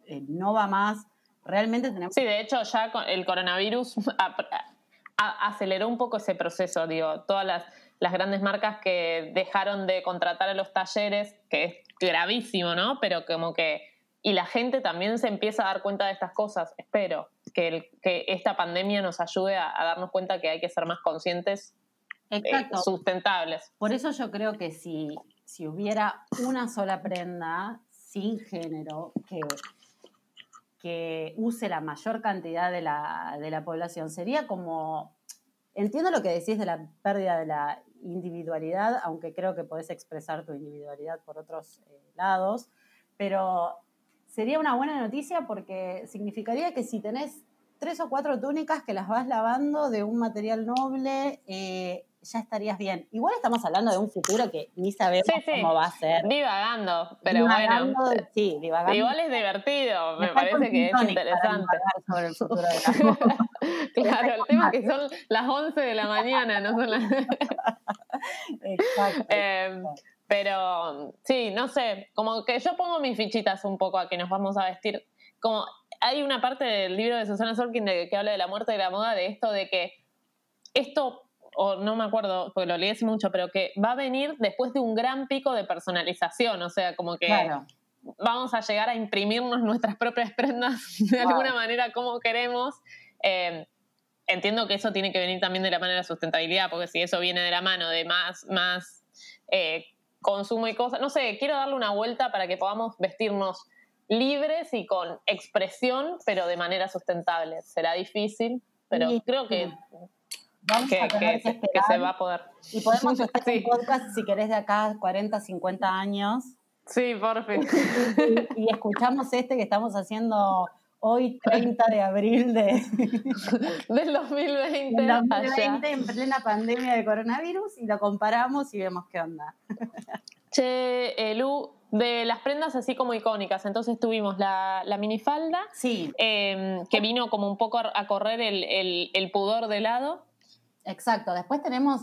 eh, no va más. Realmente tenemos. Sí, de hecho, ya el coronavirus aceleró un poco ese proceso. Digo, todas las, las grandes marcas que dejaron de contratar a los talleres, que es gravísimo, ¿no? Pero como que. Y la gente también se empieza a dar cuenta de estas cosas, espero. que, que esta pandemia nos ayude a, darnos cuenta que hay que ser más conscientes, eh, sustentables. Por eso yo creo que si, si hubiera una sola prenda sin género que, que use la mayor cantidad de la, de la población, sería como, entiendo lo que decís de la pérdida de la individualidad, aunque creo que podés expresar tu individualidad por otros eh, lados, pero sería una buena noticia porque significaría que si tenés tres o cuatro túnicas que las vas lavando de un material noble, eh, ya estarías bien. Igual estamos hablando de un futuro que ni sabemos cómo va a ser. Divagando, pero bueno. Sí, divagando. Igual es divertido, me, parece que es interesante. Sobre el futuro de claro, el tema es que son las 11 de la mañana, no son las. Exacto. Eh, pero sí, no sé, como que yo pongo mis fichitas un poco a que nos vamos a vestir. Como hay una parte del libro de Susana Sorkin de, que habla de la muerte de la moda, de esto de que esto, o no me acuerdo, porque lo leí hace mucho, pero que va a venir después de un gran pico de personalización, o sea, como que vamos a llegar a imprimirnos nuestras propias prendas de alguna manera como queremos. Eh, entiendo que eso tiene que venir también de la manera de sustentabilidad, porque si eso viene de la mano de más, más eh, consumo y cosas. No sé, quiero darle una vuelta para que podamos vestirnos libres y con expresión, pero de manera sustentable. Será difícil, pero creo que, Vamos que, se va a poder. Y podemos hacer un podcast si querés de acá 40, 50 años. Sí, por fin. y escuchamos este que estamos haciendo hoy 30 de abril de, del 2020, del 2020 en plena pandemia de coronavirus y lo comparamos y vemos qué onda. Che, eh, Lu, de las prendas así como icónicas, entonces tuvimos la, minifalda, sí. Em, que vino como un poco a correr el, pudor de lado. Exacto, después tenemos,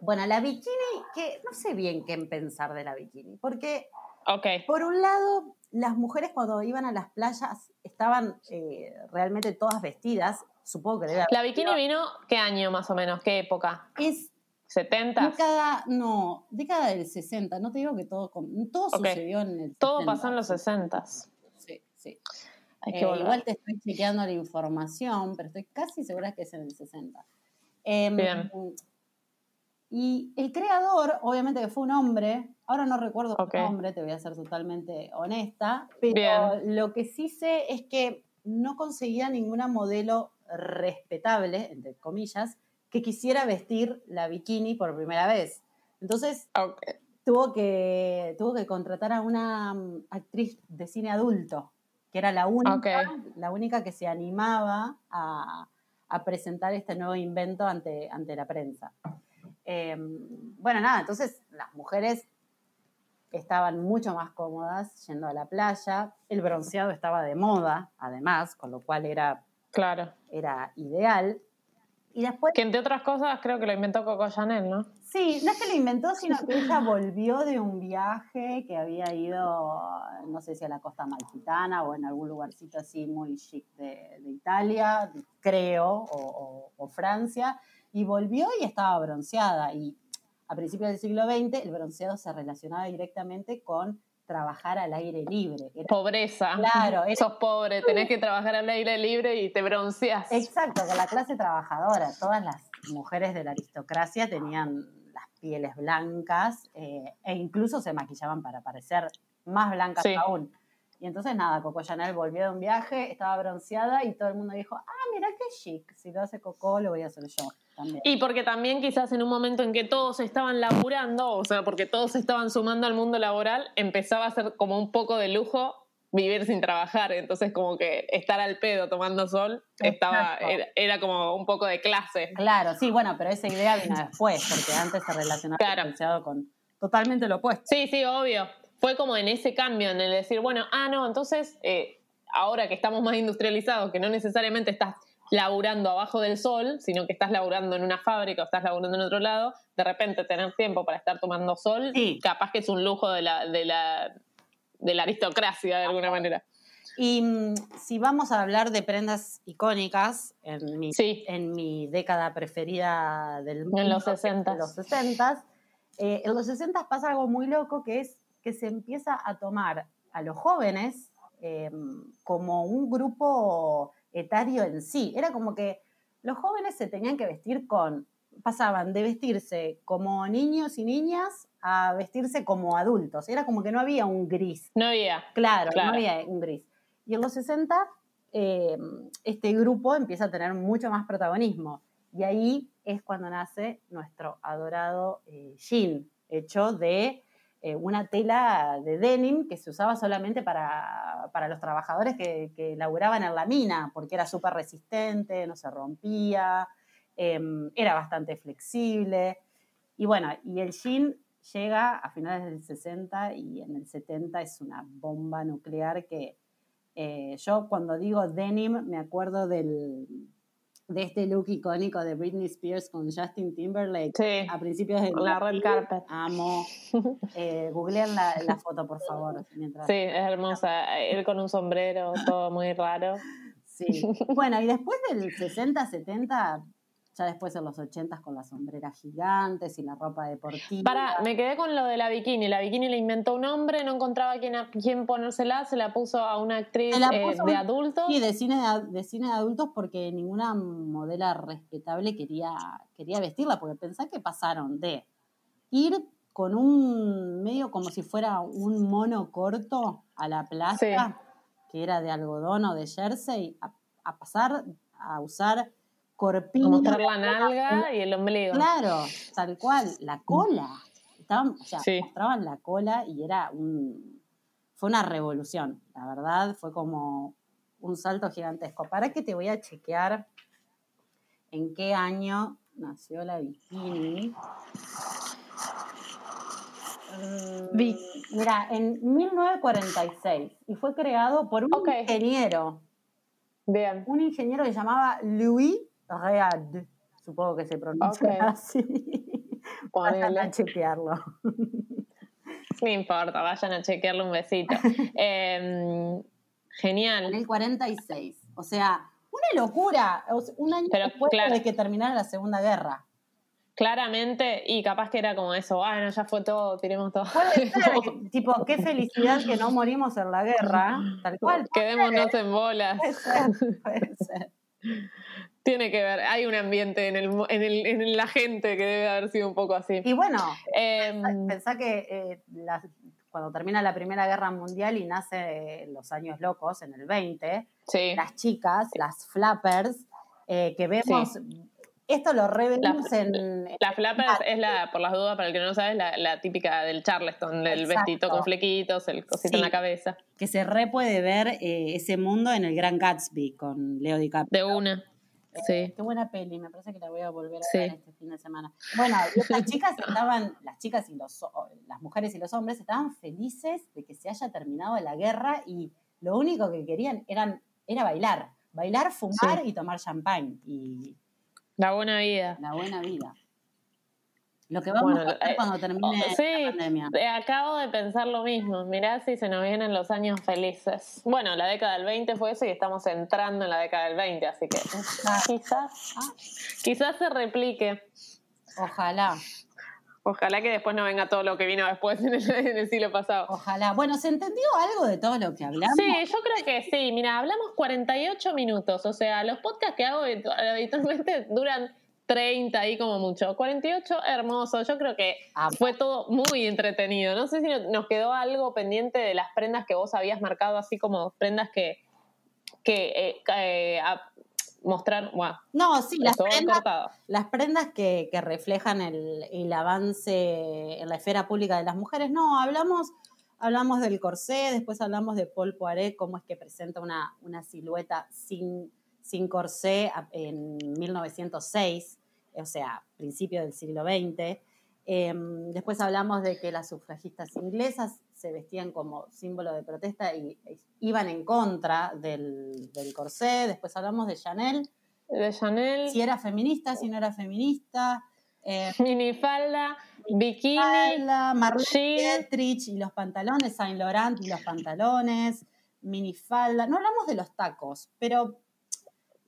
bueno, la bikini, que no sé bien qué pensar de la bikini, porque okay. por un lado las mujeres cuando iban a las playas estaban eh, realmente todas vestidas. Supongo que debe haber. ¿La bikini vino qué año más o menos? ¿Qué época? Es. ¿70? Década, no, década del 60. No te digo que todo, todo sucedió en el Todo pasó en los 60. Sí, sí. Eh, igual te estoy chequeando la información, pero estoy casi segura que es en el 60. Em, Bien. Y el creador, obviamente que fue un hombre, ahora no recuerdo su nombre, te voy a ser totalmente honesta, pero lo que sí sé es que no conseguía ninguna modelo respetable, entre comillas, que quisiera vestir la bikini por primera vez. Entonces, tuvo, que, tuvo que contratar a una mm, actriz de cine adulto, que era la única, la única que se animaba a, a presentar este nuevo invento ante, ante la prensa. Em, bueno, nada, entonces las mujeres estaban mucho más cómodas yendo a la playa, el bronceado estaba de moda, además, con lo cual era, claro. era ideal. Y después... Que entre otras cosas creo que lo inventó Coco Chanel, ¿no? Sí, no es que lo inventó, sino que ella volvió de un viaje que había ido, no sé si a la costa malfitana o en algún lugarcito así muy chic de, Italia, creo, o Francia, y volvió y estaba bronceada. Y a principios del siglo XX el bronceado se relacionaba directamente con trabajar al aire libre. Pobreza. Claro. Sos pobre, tenés que trabajar al aire libre y te bronceas. Exacto, con la clase trabajadora. Todas las mujeres de la aristocracia tenían las pieles blancas eh, e incluso se maquillaban para parecer más blancas aún. Y entonces nada, Coco Chanel volvió de un viaje, estaba bronceada y todo el mundo dijo, ah, mira qué chic, si lo hace Coco lo voy a hacer yo. Y porque también quizás en un momento en que todos estaban laburando, o sea, porque todos estaban sumando al mundo laboral, empezaba a ser como un poco de lujo vivir sin trabajar, entonces como que estar al pedo tomando sol estaba era, como un poco de clase. Claro, sí, bueno, pero esa idea vino después, porque antes se relacionaba claro. con totalmente lo opuesto. Sí, sí, obvio. Fue como en ese cambio, en el decir, bueno, ah, no, entonces eh, ahora que estamos más industrializados, que no necesariamente estás laburando abajo del sol, sino que estás laburando en una fábrica o estás laburando en otro lado, de repente tener tiempo para estar tomando sol, capaz que es un lujo de la, de la, de la aristocracia de alguna manera. Y mm, si vamos a hablar de prendas icónicas, en mi, en mi década preferida del mundo, en los 60. En los 60, eh, en los 60 pasa algo muy loco que es que se empieza a tomar a los jóvenes eh, como un grupo etario en sí. Era como que los jóvenes se tenían que vestir con, pasaban de vestirse como niños y niñas a vestirse como adultos. Era como que no había un gris. No había. Claro, no había un gris. Y en los 60 eh, este grupo empieza a tener mucho más protagonismo. Y ahí es cuando nace nuestro adorado eh, jean, hecho de eh, una tela de denim que se usaba solamente para, los trabajadores que, que, laburaban en la mina, porque era súper resistente, no se rompía, em, era bastante flexible. Y bueno, y el jean llega a finales del 60 y en el 70 es una bomba nuclear que eh, yo cuando digo denim me acuerdo del, de este look icónico de Britney Spears con Justin Timberlake a principios de la red carpet. Amo. Eh, googleen la, foto, por favor. Sí, es hermosa. Él con un sombrero, todo muy raro. Sí. Bueno, y después del 60, 70, ya después en los 80 con las sombreras gigantes y la ropa deportiva. Para, me quedé con lo de la bikini. La bikini la inventó un hombre, no encontraba quién, quién ponérsela, se la puso a una actriz eh, de adultos. Sí, de cine de, cine de adultos porque ninguna modela respetable quería, quería vestirla, porque pensá que pasaron de ir con un medio como si fuera un mono corto a la plaza, que era de algodón o de jersey, a pasar a usar corpiño. Mostrar la nalga y el ombligo. Claro, tal cual, la cola. Estaban, o sea, mostraban la cola y era un. Fue una revolución, la verdad, fue como un salto gigantesco. ¿Para qué te voy a chequear en qué año nació la bikini? Mm, mira, en 1946 y fue creado por un ingeniero. Bien. Un ingeniero que se llamaba Louis Read, supongo que se pronuncia así. Vayan a chequearlo. No importa, vayan a chequearlo un besito. Em, genial. En el 46. O sea, una locura. Un año después de que terminara la Segunda Guerra. Claramente, y capaz que era como eso, ah, no, ya fue todo, tiremos todo. Puede ser, tipo, qué felicidad que no morimos en la guerra, tal cual. Quedémonos en bolas. Puede ser, puede ser. Tiene que ver, hay un ambiente en, el, en, el, en la gente que debe haber sido un poco así. Y bueno, em, pensá, que eh, cuando termina la Primera Guerra Mundial y nace los años locos, en el 20, las chicas, las flappers, eh, que vemos... Esto lo revemos en... La flappers es la, por las dudas, para el que no lo sabe, la, la típica del Charleston, del vestido con flequitos, el cosito en la cabeza. Que se re puede ver eh, ese mundo en el Gran Gatsby con Leo DiCaprio. De una. Sí. Qué buena peli, me parece que la voy a volver a ver este fin de semana. Bueno, las chicas estaban, las chicas y los, las mujeres y los hombres estaban felices de que se haya terminado la guerra y lo único que querían eran, era bailar, bailar, fumar y tomar champán. Y la buena vida. La buena vida. Lo que vamos a hacer eh, cuando termine oh, la pandemia. Eh, acabo de pensar lo mismo. Mirá si se nos vienen los años felices. Bueno, la década del 20 fue eso y estamos entrando en la década del 20, así que quizás, ah. quizás se replique. Ojalá. Ojalá que después no venga todo lo que vino después en el, siglo pasado. Ojalá. Bueno, ¿se entendió algo de todo lo que hablamos? Sí, yo creo que sí. Mira, hablamos 48 minutos. O sea, los podcasts que hago habitualmente duran 30 ahí como mucho. 48, hermoso. Yo creo que ah, fue todo muy entretenido. No sé si nos quedó algo pendiente de las prendas que vos habías marcado, así como prendas que, que eh, eh, mostrar. no, sí, las prendas, las prendas que, reflejan el, el, avance en la esfera pública de las mujeres. No, hablamos. Hablamos del corsé, después hablamos de Paul Poiret, cómo es que presenta una, una silueta sin, sin corsé en 1906, o sea, principio del siglo XX. Em, después hablamos de que las sufragistas inglesas se vestían como símbolo de protesta y, iban en contra del, corsé. Después hablamos de Chanel. De Chanel. Si era feminista, si no era feminista. Eh, minifalda, bikini, Marlene y los pantalones, Saint Laurent y los pantalones, minifalda. No hablamos de los tacos, pero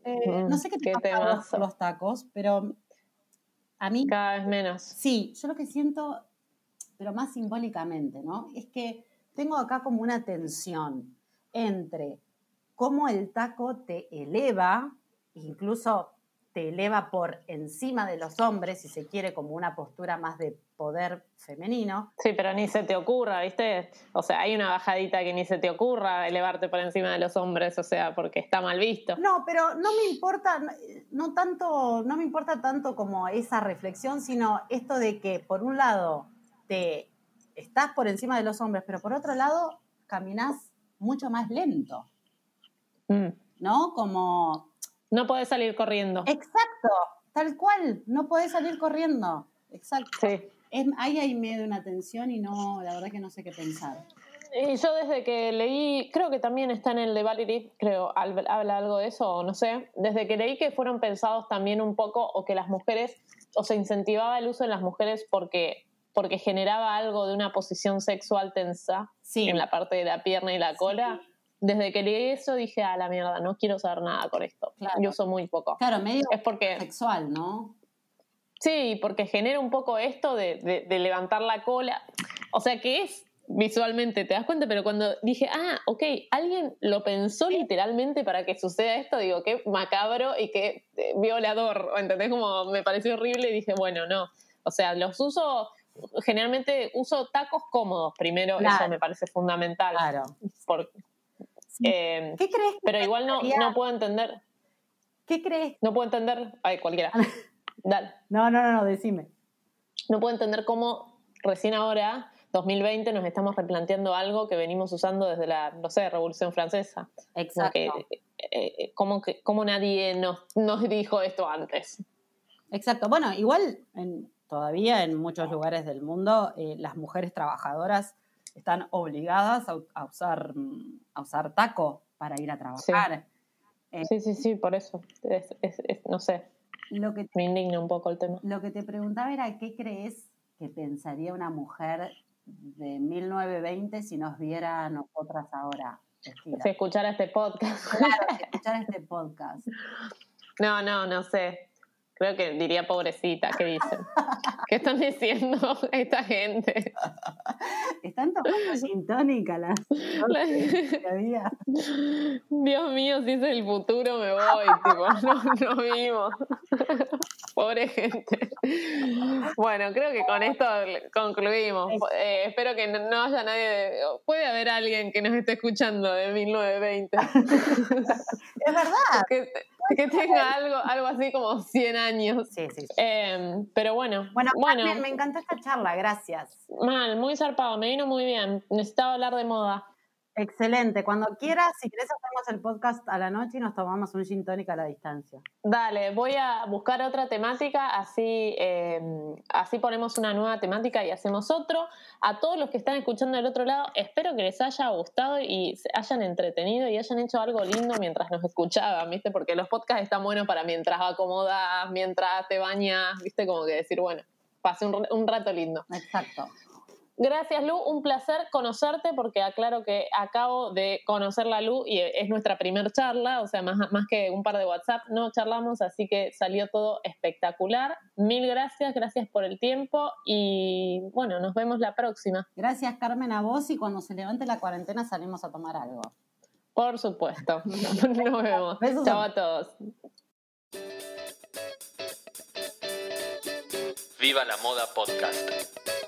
eh, no sé qué te pasa los tacos, pero a mí... Cada vez menos. Sí, yo lo que siento, pero más simbólicamente, ¿no? Es que tengo acá como una tensión entre cómo el taco te eleva, incluso te eleva por encima de los hombres, si se quiere, como una postura más de poder femenino. Sí, pero ni se te ocurra, ¿viste? O sea, hay una bajadita que ni se te ocurra elevarte por encima de los hombres, o sea, porque está mal visto. No, pero no me importa, no tanto, no me importa tanto como esa reflexión, sino esto de que por un lado te estás por encima de los hombres, pero por otro lado caminas mucho más lento. Mm. ¿No? Como no podés salir corriendo. Exacto, tal cual, no podés salir corriendo. Exacto. Sí. Es, ahí hay medio una tensión y no, la verdad que no sé qué pensar. Y yo desde que leí, creo que también está en el de Valerie, creo, habla algo de eso, o no sé, desde que leí que fueron pensados también un poco, o que las mujeres, o se incentivaba el uso en las mujeres porque, porque generaba algo de una posición sexual tensa en la parte de la pierna y la cola desde que leí eso dije, a la mierda, no quiero saber nada con esto. Yo uso muy poco. Claro, medio es porque, sexual, ¿no? Sí, porque genera un poco esto de, levantar la cola. O sea, que es visualmente, ¿te das cuenta? Pero cuando dije, ah, ok, alguien lo pensó literalmente para que suceda esto, digo, qué macabro y qué eh, violador, ¿entendés? Como me pareció horrible y dije, bueno, no. O sea, los uso, generalmente uso tacos cómodos primero, eso me parece fundamental. Claro. Eh, ¿Qué crees? pero igual no, no puedo entender. ¿Qué crees? No puedo entender. Ay, cualquiera. Dale. No, no, no, no, decime. No puedo entender cómo recién ahora, 2020, nos estamos replanteando algo que venimos usando desde la, no sé, Revolución Francesa. Exacto. Eh, como que, como nadie nos, nos dijo esto antes. Exacto. Bueno, igual todavía en muchos lugares del mundo eh, las mujeres trabajadoras están obligadas a, usar, a usar taco para ir a trabajar. Eh, sí, sí, sí, por eso. no sé. Lo que me indigna un poco el tema. Lo que te preguntaba era, ¿qué crees que pensaría una mujer de 1920 si nos viera a nosotras ahora? Si escuchara este podcast. Claro, si escuchara este podcast. No, no, no sé. Creo que diría pobrecita, ¿qué dicen? ¿Qué están diciendo esta gente? Están tomando sintónica las. Dios mío, si es el futuro me voy, tipo, no, no vimos. Pobre gente. Bueno, creo que con esto concluimos. Eh, espero que no haya nadie. puede haber alguien que nos esté escuchando de 1920. es verdad. que tenga algo, algo así como 100 años. Sí, sí. Em, pero bueno. Bueno, bueno. Me, encantó esta charla, gracias. Mal, muy zarpado, me vino muy bien. Necesitaba hablar de moda. Excelente. Cuando quieras, si quieres, hacemos el podcast a la noche y nos tomamos un gin tonic a la distancia. Dale, voy a buscar otra temática, así, em, así ponemos una nueva temática y hacemos otro. A todos los que están escuchando del otro lado, espero que les haya gustado y se hayan entretenido y hayan hecho algo lindo mientras nos escuchaban, ¿viste? Porque los podcasts están buenos para mientras acomodas, mientras te bañas, ¿viste? Como que decir, bueno, pase un rato lindo. Exacto. Gracias, Lu. Un placer conocerte porque aclaro que acabo de conocer la Lu y es nuestra primera charla, o sea, más, más que un par de WhatsApp, no charlamos, así que salió todo espectacular. Mil gracias, gracias por el tiempo y bueno, nos vemos la próxima. Gracias, Carmen, a vos y cuando se levante la cuarentena salimos a tomar algo. Por supuesto. nos vemos. Chao a todos. Viva la Moda Podcast.